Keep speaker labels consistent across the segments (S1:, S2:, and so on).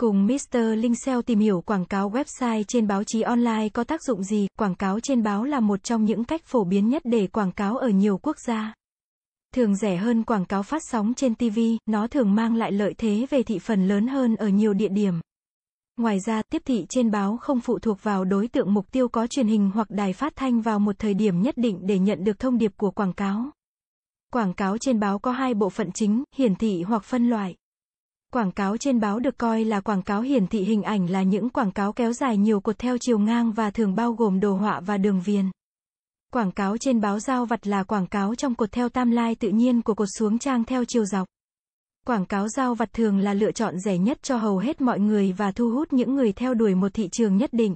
S1: Cùng Mr. Linh SEO tìm hiểu quảng cáo website trên báo chí online có tác dụng gì? Quảng cáo trên báo là một trong những cách phổ biến nhất để quảng cáo ở nhiều quốc gia. Thường rẻ hơn quảng cáo phát sóng trên TV, nó thường mang lại lợi thế về thị phần lớn hơn ở nhiều địa điểm. Ngoài ra, tiếp thị trên báo không phụ thuộc vào đối tượng mục tiêu có truyền hình hoặc đài phát thanh vào một thời điểm nhất định để nhận được thông điệp của quảng cáo. Quảng cáo trên báo có hai bộ phận chính, hiển thị hoặc phân loại. Quảng cáo trên báo được coi là quảng cáo hiển thị hình ảnh là những quảng cáo kéo dài nhiều cột theo chiều ngang và thường bao gồm đồ họa và đường viền. Quảng cáo trên báo giao vặt là quảng cáo trong cột theo tam lai tự nhiên của cột xuống trang theo chiều dọc. Quảng cáo giao vặt thường là lựa chọn rẻ nhất cho hầu hết mọi người và thu hút những người theo đuổi một thị trường nhất định.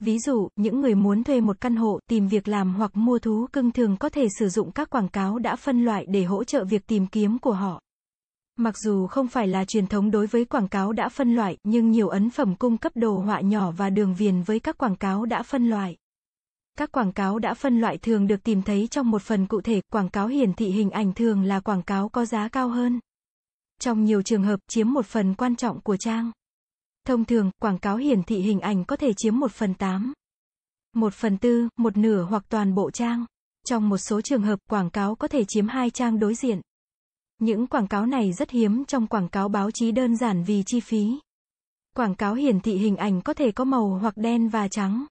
S1: Ví dụ, những người muốn thuê một căn hộ, tìm việc làm hoặc mua thú cưng thường có thể sử dụng các quảng cáo đã phân loại để hỗ trợ việc tìm kiếm của họ. Mặc dù không phải là truyền thống đối với quảng cáo đã phân loại, nhưng nhiều ấn phẩm cung cấp đồ họa nhỏ và đường viền với các quảng cáo đã phân loại. Các quảng cáo đã phân loại thường được tìm thấy trong một phần cụ thể, quảng cáo hiển thị hình ảnh thường là quảng cáo có giá cao hơn. Trong nhiều trường hợp, chiếm một phần quan trọng của trang. Thông thường, quảng cáo hiển thị hình ảnh có thể chiếm một phần tám, một phần tư, một nửa hoặc toàn bộ trang. Trong một số trường hợp, quảng cáo có thể chiếm hai trang đối diện. Những quảng cáo này rất hiếm trong quảng cáo báo chí đơn giản vì chi phí. Quảng cáo hiển thị hình ảnh có thể có màu hoặc đen và trắng.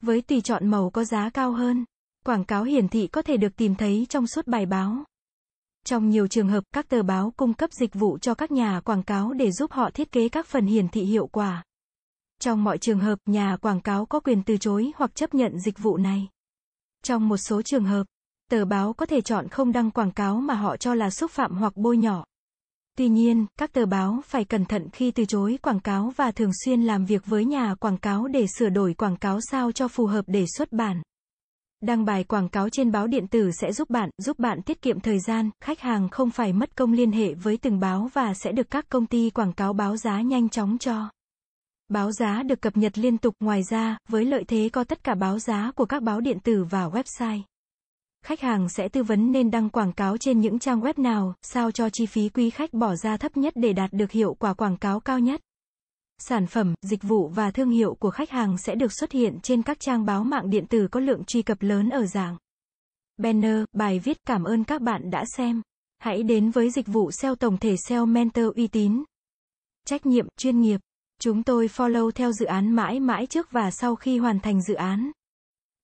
S1: Với tùy chọn màu có giá cao hơn, quảng cáo hiển thị có thể được tìm thấy trong suốt bài báo. Trong nhiều trường hợp, các tờ báo cung cấp dịch vụ cho các nhà quảng cáo để giúp họ thiết kế các phần hiển thị hiệu quả. Trong mọi trường hợp, nhà quảng cáo có quyền từ chối hoặc chấp nhận dịch vụ này. Trong một số trường hợp, tờ báo có thể chọn không đăng quảng cáo mà họ cho là xúc phạm hoặc bôi nhọ. Tuy nhiên, các tờ báo phải cẩn thận khi từ chối quảng cáo và thường xuyên làm việc với nhà quảng cáo để sửa đổi quảng cáo sao cho phù hợp để xuất bản. Đăng bài quảng cáo trên báo điện tử sẽ giúp bạn, giúp bạn tiết kiệm thời gian, khách hàng không phải mất công liên hệ với từng báo và sẽ được các công ty quảng cáo báo giá nhanh chóng cho. Báo giá được cập nhật liên tục, ngoài ra, với lợi thế có tất cả báo giá của các báo điện tử và website. Khách hàng sẽ tư vấn nên đăng quảng cáo trên những trang web nào, sao cho chi phí quý khách bỏ ra thấp nhất để đạt được hiệu quả quảng cáo cao nhất. Sản phẩm, dịch vụ và thương hiệu của khách hàng sẽ được xuất hiện trên các trang báo mạng điện tử có lượng truy cập lớn ở dạng banner, bài viết cảm ơn các bạn đã xem. Hãy đến với dịch vụ SEO tổng thể SEO Mentor uy tín. Trách nhiệm, chuyên nghiệp. Chúng tôi follow theo dự án mãi mãi trước và sau khi hoàn thành dự án.